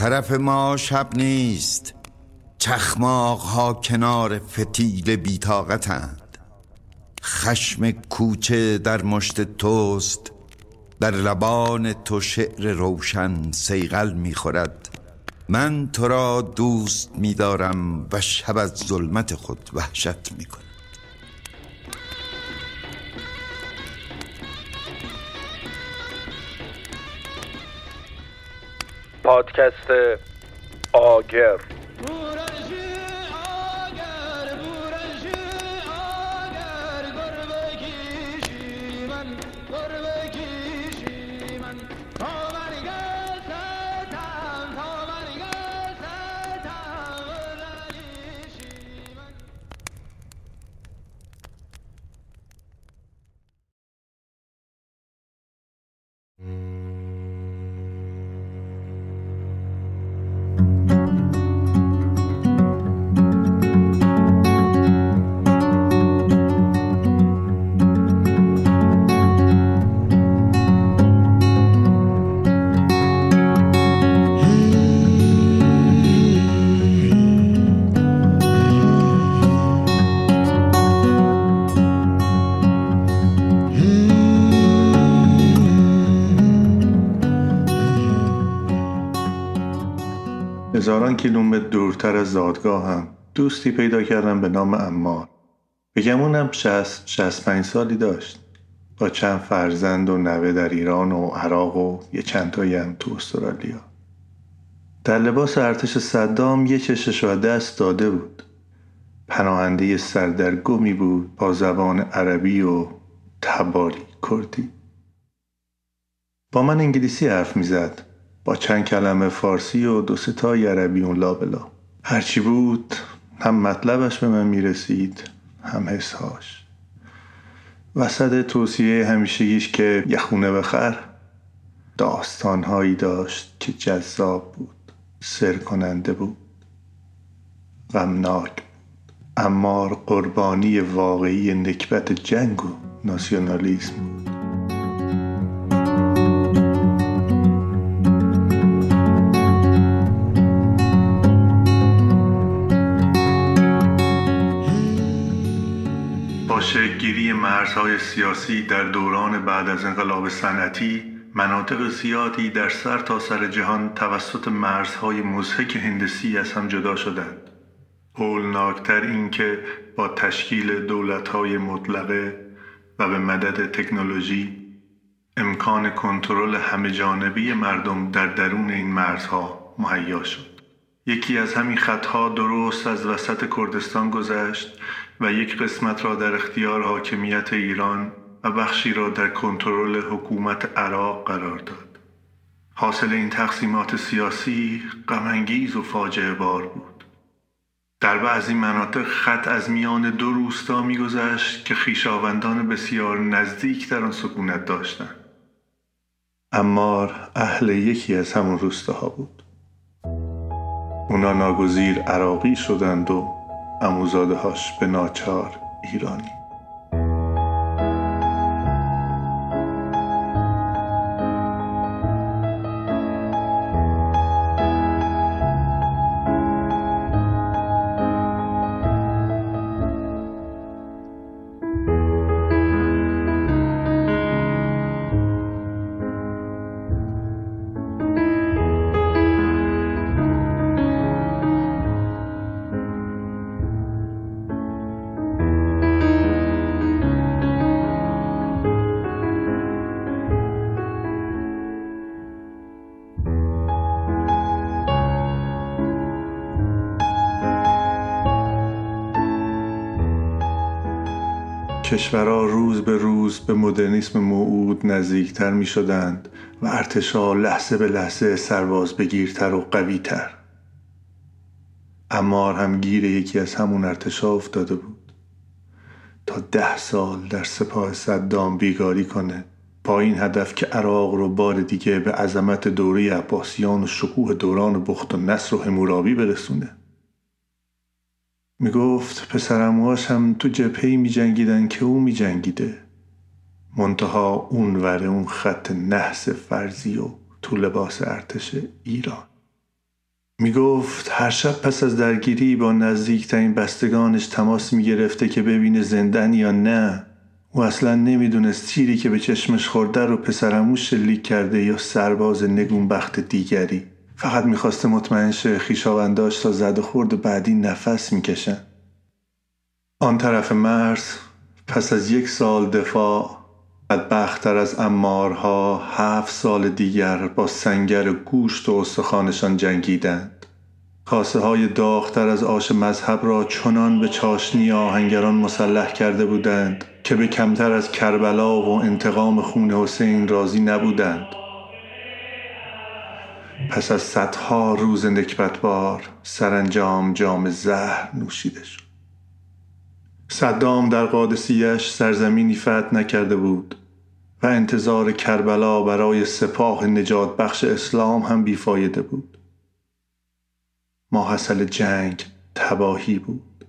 طرف ما شب نیست. چخماق ها کنار فتیل بیتاقتند خشم کوچه در مشت توست. در لبان تو شعر روشن سیغل می‌خورد من تو را دوست میدارم و شب از ظلمت خود وحشت می‌کنم پادکست آگر. هزاران کیلومتر دورتر از زادگاهم دوستی پیدا کردم به نام امار. بگمونم شست شست پنج سالی داشت. با چند فرزند و نوه در ایران و عراق و یه چند هم تو استرالیا. در لباس ارتش صدام یه چشش و دست داده بود. پناهنده سردرگمی بود با زبان عربی و تباری کردی. با من انگلیسی حرف می‌زد. با چند کلمه فارسی و دو ستای عربی اون لابلا هرچی بود هم مطلبش به من می‌رسید هم حسهاش. وسط توصیه همیشگیش که یه خونه بخر داستانهایی داشت که جذاب بود سر کننده بود غمناک بود. امار قربانی واقعی نکبت جنگ و ناسیونالیسم بود. مرزهای سیاسی در دوران بعد از انقلاب صنعتی مناطق زیادی در سر تا سر جهان توسط مرزهای مزهک هندسی از هم جدا شدند. هولناکتر این که با تشکیل دولتهای مطلقه و به مدد تکنولوژی امکان کنترل همه جانبی مردم در درون این مرزها مهیا شد. یکی از همین خطها درست از وسط کردستان گذشت و یک قسمت را در اختیار حاکمیت ایران و بخشی را در کنترل حکومت عراق قرار داد. حاصل این تقسیمات سیاسی غمانگیز و فاجعه بار بود. در بعضی مناطق خط از میان دو روستا میگذشت که خیشاوندان بسیار نزدیک در آن سکونت داشتند. امار اهل یکی از همون روستاها بود. اونا ناگزیر عراقی شدند و اموزاده هاش به ناچار ایرانی. کشورها روز به روز به مدرنیسم موعود نزدیکتر می شدند و ارتشا لحظه به لحظه سرباز بگیرتر و قویتر. امار هم گیر یکی از همون ارتشا افتاده بود. تا ده سال در سپاه صدام بیگاری کنه با این هدف که عراق رو بار دیگه به عظمت دوره عباسیان و شکوه دوران بخت و نصر و همورابی برسونه. می‌گفت پسرموهاش هم تو جبههی می جنگیدن که او می جنگیده منتها اون وره اون خط نحس فرزی و تو لباس ارتش ایران. می گفت هر شب پس از درگیری با نزدیکترین بستگانش تماس می گرفته که ببینه زندن یا نه. او اصلا نمی‌دونست تیری که به چشمش خورده رو پسرموش شلیک کرده یا سرباز نگونبخت دیگری. فقط می‌خواسته مطمئن شه خیشاونداش تا زد و خورد بعدی نفس می‌کشن آن طرف مرز پس از یک سال دفاع بدبختتر از امارها هفت سال دیگر با سنگر گوشت و استخوانشان جنگیدند. کاسه های داغتر از آش مذهب را چنان به چاشنی آهنگران مسلح کرده بودند که به کمتر از کربلا و انتقام خون حسین راضی نبودند. پس از صدها روز نکبتبار سرانجام جام زهر نوشیده شد. صدام در قادسیش سرزمینی فتح نکرده بود و انتظار کربلا برای سپاه نجات بخش اسلام هم بیفایده بود. ماحصل جنگ تباهی بود.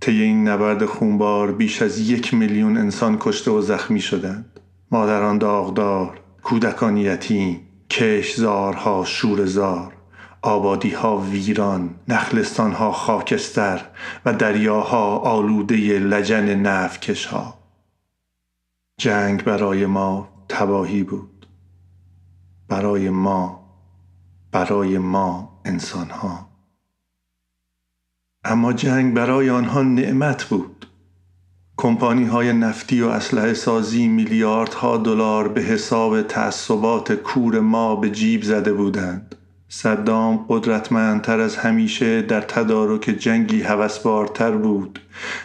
طی این نبرد خونبار بیش از یک میلیون انسان کشته و زخمی شدند. مادران داغدار کودکان یتیم کشزارها شورزار آبادی ها ویران نخلستان ها خاکستر و دریاها آلوده لجن نفکش ها جنگ برای ما تباهی بود. برای ما برای ما انسان ها اما جنگ برای آنها نعمت بود. کمپانی های نفتی و اسلحه سازی میلیاردها دلار به حساب تعصبات کور ما به جیب زده بودند. صدام قدرتمندتر از همیشه در تدارک جنگی هوسبارتر بود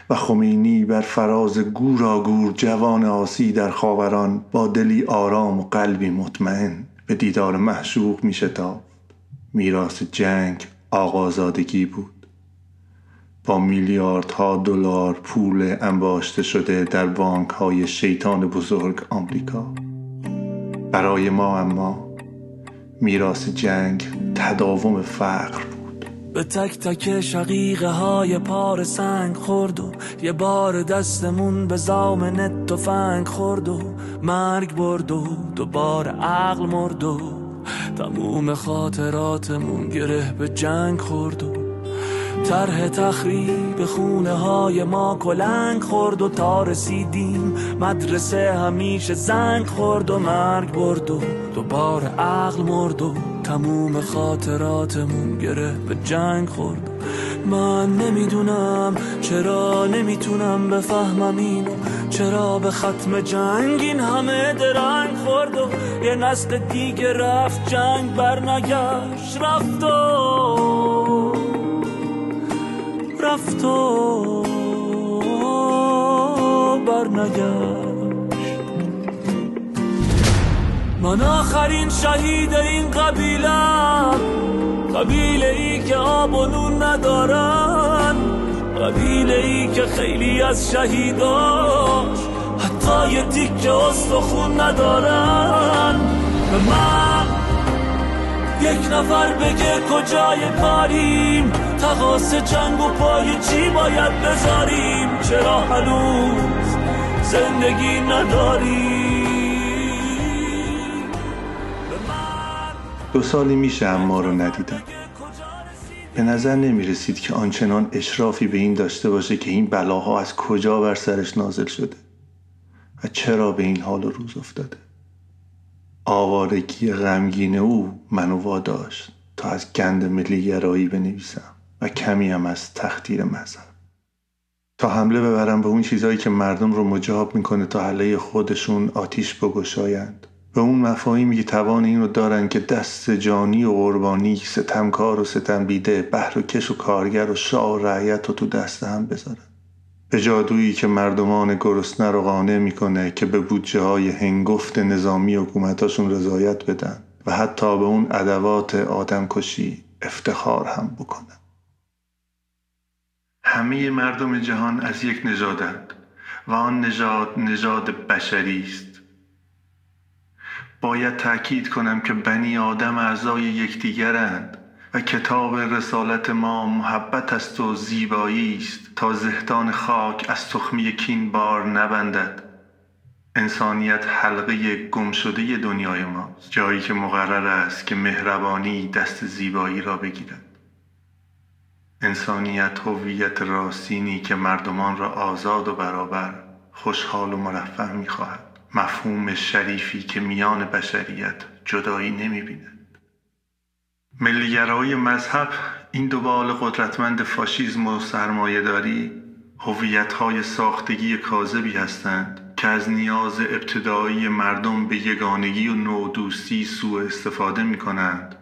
و خمینی بر فراز گوراگور جوان آسی در خاوران با دلی آرام و قلبی مطمئن به دیدار محشوق می شتافت میراث جنگ آقازادگی بود. با میلیاردها دلار پول انباشته شده در بانک های شیطان بزرگ آمریکا. برای ما اما میراث جنگ تداوم فقر بود. به تک تک شقیقه های پار سنگ خورد و یه بار دستمون به زامن تفنگ خورد و مرگ برد و دوباره عقل مرد و تموم خاطراتمون گره به جنگ خورد و طرح تخریب خونه های ما کلنگ خورد و تا رسیدیم. مدرسه همیشه زنگ خورد و مرگ برد و دوباره عقل مرد و تموم خاطراتمون گره به جنگ خورد. من نمی‌دونم چرا نمی‌تونم بفهمم اینو. چرا به ختم جنگ این همه درنگ خورد و یه نسل دیگه رفت جنگ برنگشت رفت و رفت و برنگشت. من آخرین شهید این قبیلم قبیله ای که آب و نون ندارن قبیله ای که خیلی از شهیداش حتی یه تیک خون ندارن. به من یک نفر بگه کجای کاریم؟ تقاس جنگ و پای چی باید بذاریم؟ چرا هنوز زندگی نداریم؟ دو سالی میشه اما رو ندیدم. به نظر نمی رسید که آنچنان اشرافی به این داشته باشه که این بلاها از کجا بر سرش نازل شده و چرا به این حال روز افتاده. آوارگی غمگین او منو واداشت تا از گند ملی گرایی بنویسم و کمی هم از تختیر مذهب. تا حمله ببرم به اون چیزهایی که مردم رو مجاب می‌کنه تا حله خودشون آتیش بگشایند. به اون مفاهیمی که توان این رو دارن که دست جانی و قربانی ستمکار و ستمبیده بهر و کش و کارگر و شاه و رعیت رو تو دست هم بذارن. به جادویی که مردمان گرسنه رو قانع می‌کنه که به بودجه های هنگفت نظامی حکومتاشون رضایت بدن و حتی به اون ادوات آدمکشی افتخار هم بکنن. همه مردم جهان از یک نژادند و آن نژاد نژاد بشری است. باید تأکید کنم که بنی آدم اعضای یکدیگرند. کتاب رسالت ما محبت است و زیبایی است. تا زهدان خاک از تخمی کین بار نبندد. انسانیت حلقه گم شده دنیای ماست. جایی که مقرر است که مهربانی دست زیبایی را بگیرد. انسانیت هویت راستینی که مردمان را آزاد و برابر خوشحال و مرفه می‌خواهد. مفهوم شریفی که میان بشریت جدایی نمی‌بیند. ملیگرایی مذهب این دو بال قدرتمند فاشیزم و سرمایهداری هویت‌های ساختگی کاذبی هستند که از نیاز ابتدایی مردم به یگانگی و نودوستی سوء استفاده می کنند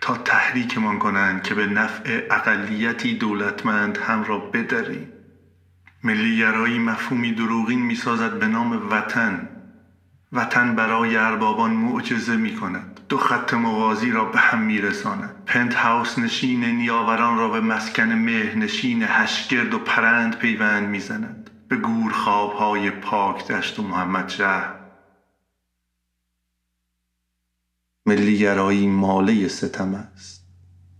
تا تحریکمان کنند که به نفع اقلیتی دولتمند هم را بدریم. ملیگرایی مفهومی دروغین می سازد به نام وطن. وطن برای اربابان معجزه می کند دو خط موازی را به هم می رساند پنت هاوس نشین نیاوران را به مسکن مه نشین هشگرد و پرند پیوند می زند به گور های پاک دشت و محمد شهر. ملیگرایی ماله ستم است.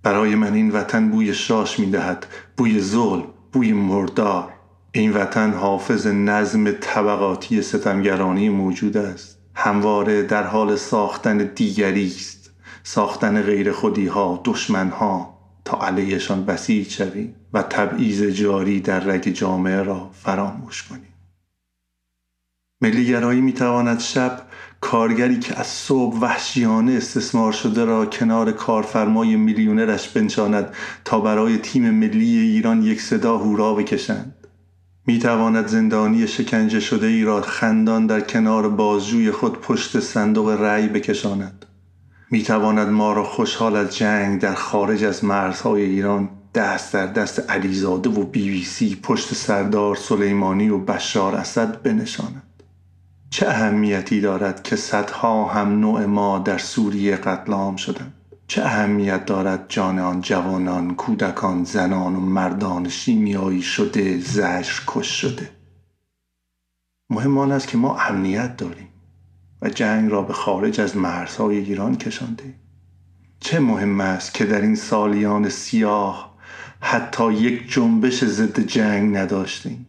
برای من این وطن بوی شاش می دهد بوی ظلم بوی مردار. این وطن حافظ نظم طبقاتی ستمگرانی موجود است. همواره در حال ساختن دیگری است. ساختن غیر خودی ها دشمن ها تا علیهشان بسیج شویم و تبعیض جاری در رگ جامعه را فراموش کنیم. ملیگرایی می‌تواند شب کارگری که از صبح وحشیانه استثمار شده را کنار کارفرمای میلیونرش بنشاند تا برای تیم ملی ایران یک صدا هورا بکشند. می تواند زندانی شکنجه شده ای را خندان در کنار بازجوی خود پشت صندوق رأی بکشاند. می تواند ما را خوشحال از جنگ در خارج از مرزهای ایران دست در دست علیزاده و بی بی سی پشت سردار سلیمانی و بشار اسد بنشاند. چه اهمیتی دارد که صدها هم نوع ما در سوریه قتل عام شدند؟ چه اهمیت دارد جان آن جوانان کودکان زنان و مردان شیمیایی شده زجر کش شده؟ مهم آن است که ما امنیت داریم و جنگ را به خارج از مرزهای ایران کشانده چه مهم است که در این سالیان سیاه حتی یک جنبش ضد جنگ نداشتیم؟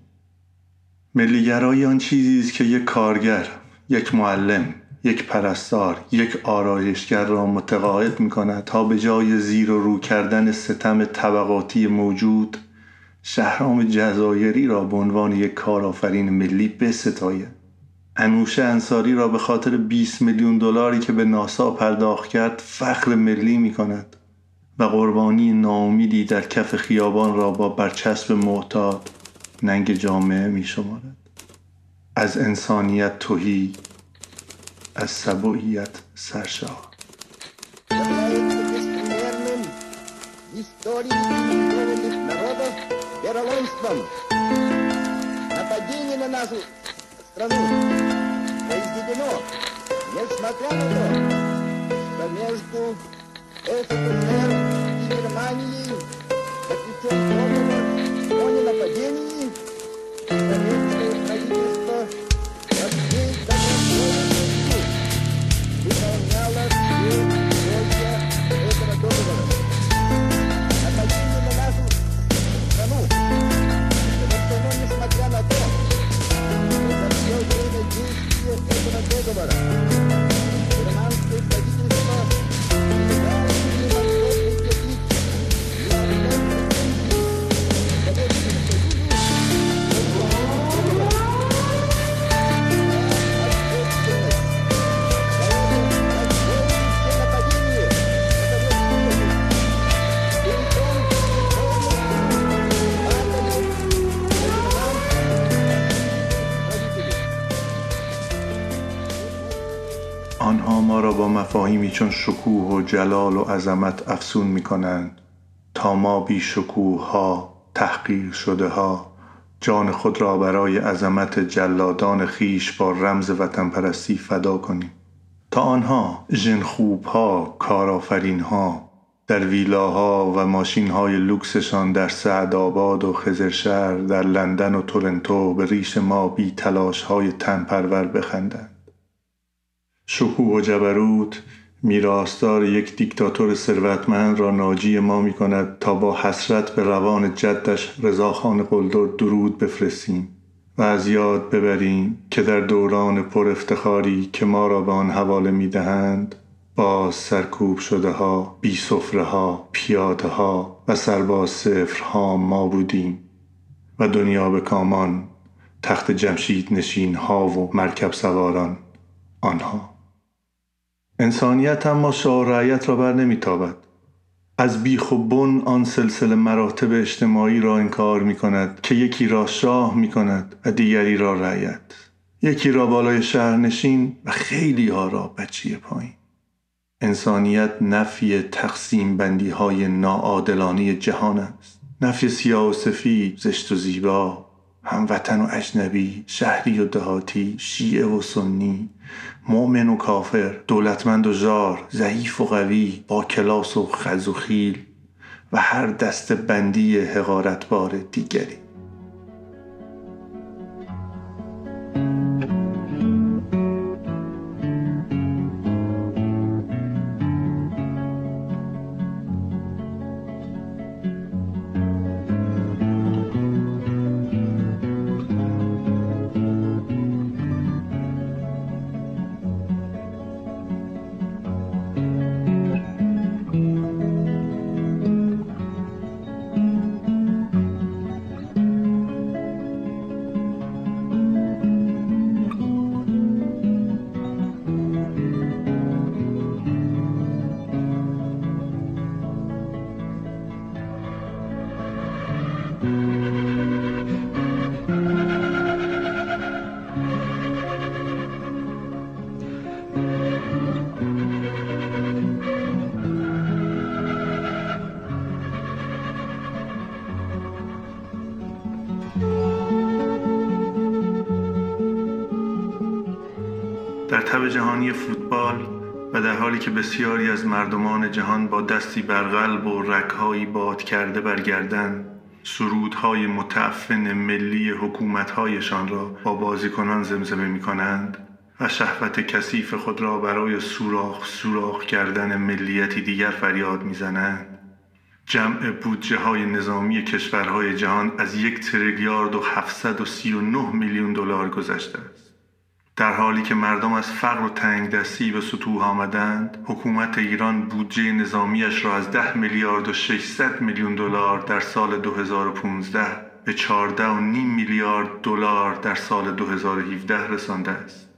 ملیگرایی آن چیزی است که یک کارگر یک معلم یک پرستار یک آرایشگر را متقاعد می کند تا به جای زیر و رو کردن ستم طبقاتی موجود شهرام جزایری را به عنوان یک کارآفرین ملی بستاید. انوشه انصاری را به خاطر 20 میلیون دلاری که به ناسا پرداخت کرد فخر ملی می کند و قربانی ناامیدی در کف خیابان را با برچسب معتاد ننگ جامعه می شمارد از انسانیت توهی Ассабуият Саша. Беспримерным истории народов вероломством. Нападение на нашу страну произведено, несмотря на то, что между СССР и Германией заключен ما را با مفاهیمی چون شکوه و جلال و عظمت افسون می کنند تا ما بی شکوه ها تحقیر شده ها جان خود را برای عظمت جلادان خیش با رمز وطن پرستی فدا کنیم. تا آنها ژن خوب ها کارآفرین ها در ویلاها و ماشین های لوکسشان در سعدآباد و خزرشهر در لندن و تورنتو به ریش ما بی تلاش های تن پرور بخندند. شکوه و جبروت میراستار یک دیکتاتور ثروتمند را ناجی ما می کند تا با حسرت به روان جدش رضاخان قلدر درود بفرستیم و از یاد ببریم که در دوران پر افتخاری که ما را به آن حواله می دهند باز سرکوب شده ها بی سفره ها پیاده ها و سرباز صفرها ما بودیم و دنیا به کامان تخت جمشید نشین ها و مرکب سواران آنها. انسانیت اما شاه رعیت را بر نمیتابد. از بیخ و بن آن سلسله مراتب اجتماعی را انکار می کند که یکی را شاه می کند و دیگری را رعیت. یکی را بالای شهرنشین و خیلی ها را بچی پایین. انسانیت نفی تقسیم بندی های ناعادلانی جهان است. نفی سیاه و سفید زشت و زیبا هموطن و اجنبی شهری و دهاتی شیعه و سنی مؤمن و کافر دولتمند و زار ضعیف و قوی با کلاس و خز و خیل و هر دست بندی حقارتبار دیگری. تب جهانی فوتبال و در حالی که بسیاری از مردمان جهان با دستی بر قلب و رگهایی باد کرده بر گردن سرودهای متعفن ملی حکومتهایشان را با بازیکنان زمزمه می کنند و شهوت کثیف خود را برای سوراخ سوراخ کردن ملیتی دیگر فریاد می‌زنند. جمع بودجه های نظامی کشورهای جهان از یک تریلیارد و 739 میلیون دلار گذشته است. در حالی که مردم از فقر و تنگ دستی به سطوح آمدند حکومت ایران بودجه نظامیش را از 10 میلیارد و 600 میلیون دلار در سال 2015 به 14 و نیم میلیارد دلار در سال 2017 رسانده است.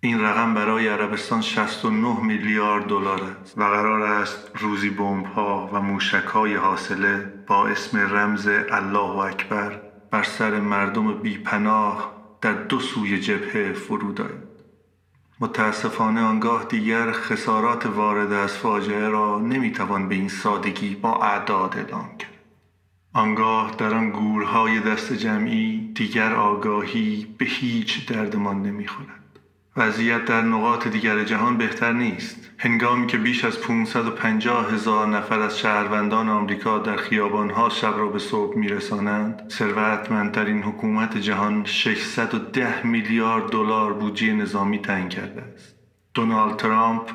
این رقم برای عربستان 69 میلیارد دلار است و قرار است روزی بمب ها و موشک های حاصله با اسم رمز الله اکبر بر سر مردم بیپناه در دو سوی جبهه فرود آید متاسفانه آنگاه دیگر خسارات وارد از فاجعه را نمی‌توان به این سادگی با اعداد اعلام کرد. آنگاه در آن گورهای دست جمعی دیگر آگاهی به هیچ دردمان نمی‌خورد. وضعیت در نقاط دیگر جهان بهتر نیست. هنگامی که بیش از 550 هزار نفر از شهروندان آمریکا در خیابانها شب را به صبح میرسانند ثروتمندترین حکومت جهان 610 میلیارد دلار بودجه نظامی تعیین کرده است. دونالد ترامپ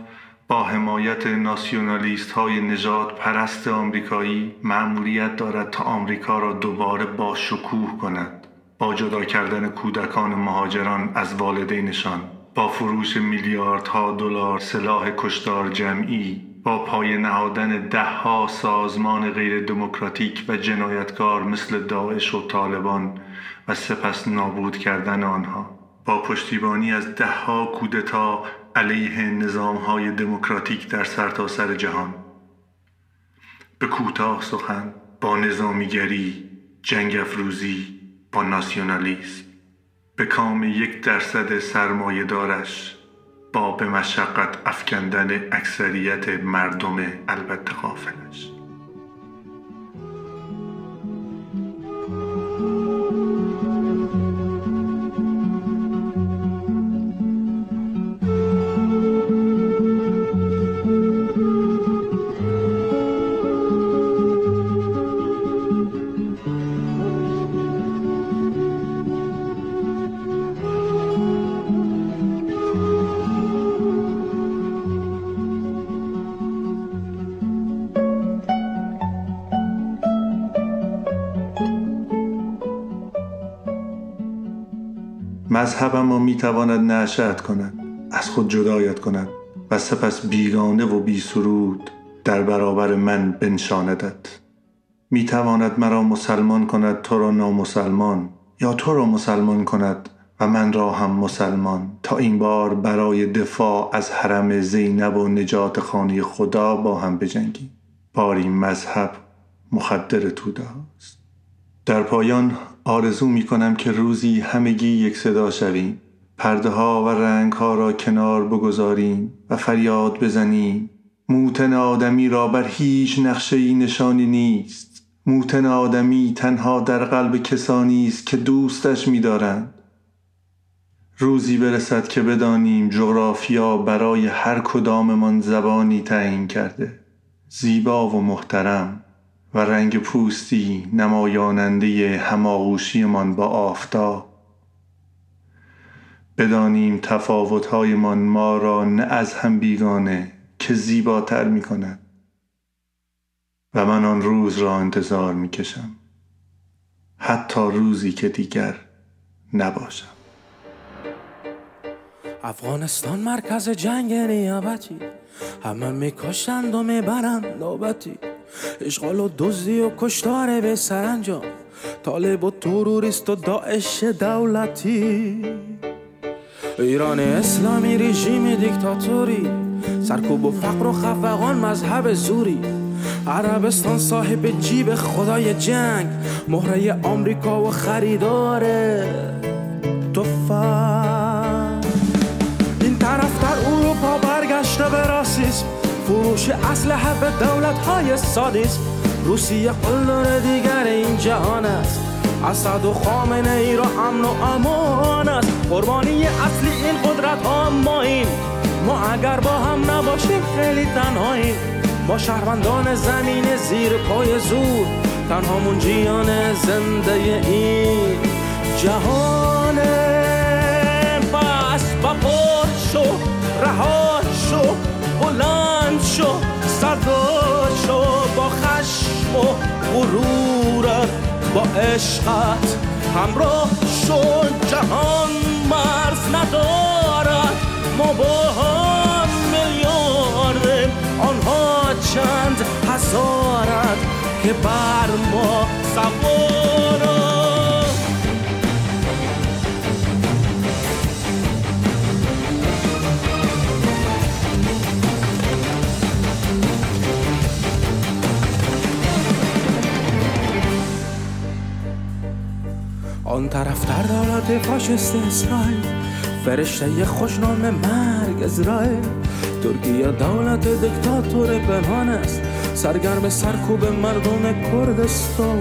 با حمایت ناسیونالیست های نجات پرست آمریکایی مأموریت دارد تا آمریکا را دوباره با شکوه کند. با جدا کردن کودکان مهاجران از والدینشان با فروش میلیاردها دلار سلاح کشتار جمعی با پای نهادن دهها سازمان غیر دموکراتیک و جنایتکار مثل داعش و طالبان و سپس نابود کردن آنها. با پشتیبانی از دهها کودتا علیه نظامهای دموکراتیک در سرتاسر سر جهان. به کوتاه سخن با نظامیگری جنگ افروزی با ناسیونالیسم. به کام یک درصد سرمایه دارش با به مشقت افکندن اکثریت مردم البته غافلش. مذهب اما می تواند نشأت کند از خود جدایت کند و سپس بیگانه و بی سرود در برابر من بنشاندت. می تواند مرا مسلمان کند تو را نامسلمان یا تو را مسلمان کند و من را هم مسلمان. تا این بار برای دفاع از حرم زینب و نجات خانه خدا با هم بجنگیم. باری مذهب مخدر توده است در پایان آرزو می کنم که روزی همگی یک صدا شویم. پرده ها و رنگ ها را کنار بگذاریم و فریاد بزنیم. موتن آدمی را بر هیچ نقشه نشانی نیست. موتن آدمی تنها در قلب کسانی است که دوستش می‌دارند. روزی برسد که بدانیم جغرافیا برای هر کداممان زبانی تعیین کرده. زیبا و محترم. و رنگ پوستی نمایاننده هماغوشیمان با آفتاب. بدانیم تفاوتهایمان ما را نه از هم بیگانه که زیباتر می کند و من آن روز را انتظار می کشم حتی روزی که دیگر نباشم. افغانستان مرکز جنگ نیابتی همه می‌کشند و می‌برند نوبتی. اشغال و دزدی و کشتار به سرانجام. طالب و تروریست و داعش دولتی. ایران اسلامی رژیم دیکتاتوری. سرکوب و فقر و خفقان مذهب زوری. عربستان صاحب جیب خدای جنگ. مهره آمریکا و خریدار توفن این طرف در اروپا برگشته به راسیسم. فروش اسلحه به دولت های سادیسم روسیه قلدر دیگر این جهان است. اسد و خامنه ای را امن و امان است. قربانی اصلی این قدرت ها ما این ما اگر با هم نباشیم خیلی تنهاییم. ما شهروندان زمین زیر پای زور. تنها منجیان زنده این جهان با خشم و غرورت با عشقت همراه شو جهان مرز ندارد. ما با هم میلیارد آنها چند هزارد که بر ما سوارد آن طرف در دولت فاشست اسرائیل. فرشته خوشنام مرگ اسرائیل. ترکیه دولت دکتاتور پنهان است. سرگرم سرکوب مردم کردستان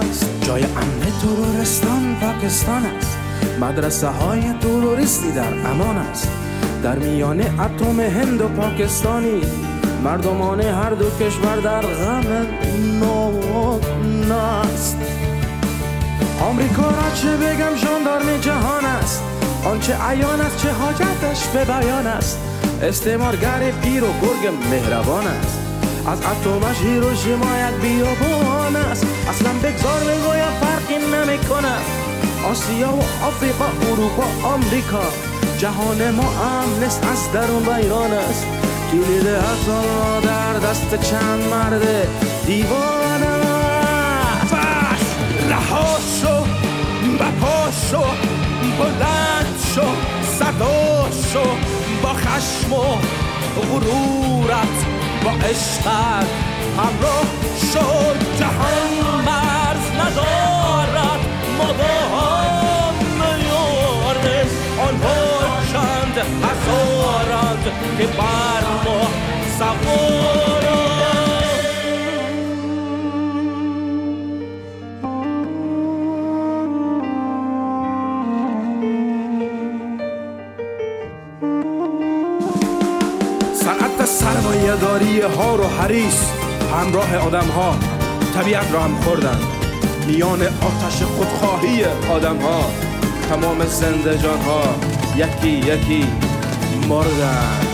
است. جای امن ترورستان پاکستان است. مدرسه های تروریستی در امان است. در میان اتم هند و پاکستانی مردمان هر دو کشور در غم نوک است. آمریکا را چه بگم ژاندارم جهان است. آنچه عیان است چه حاجتش به بیان است. استعمارگر پیر و گرگ مهربان است. از اتمش هیروشیما یک بیابان است. اصلا بگذار بگویم فرقی نمی کند آسیا و آفریقا اروپا آمریکا جهان ما امن است از درون و ایران است. کلید حتی در دست چند مرد دیوان رها شو بپا شو بلند شو صدا شو با خشم و غرورت با عشقت همراه شو جهان مرز ندارد ما با هم میاریم آنها چند هزارند که بر ما صنعت سرمایه داری ها و حریس همراه آدم ها طبیعت را هم خوردن. میان آتش خودخواهی آدم ها تمام زنده جان ها یکی یکی مردن.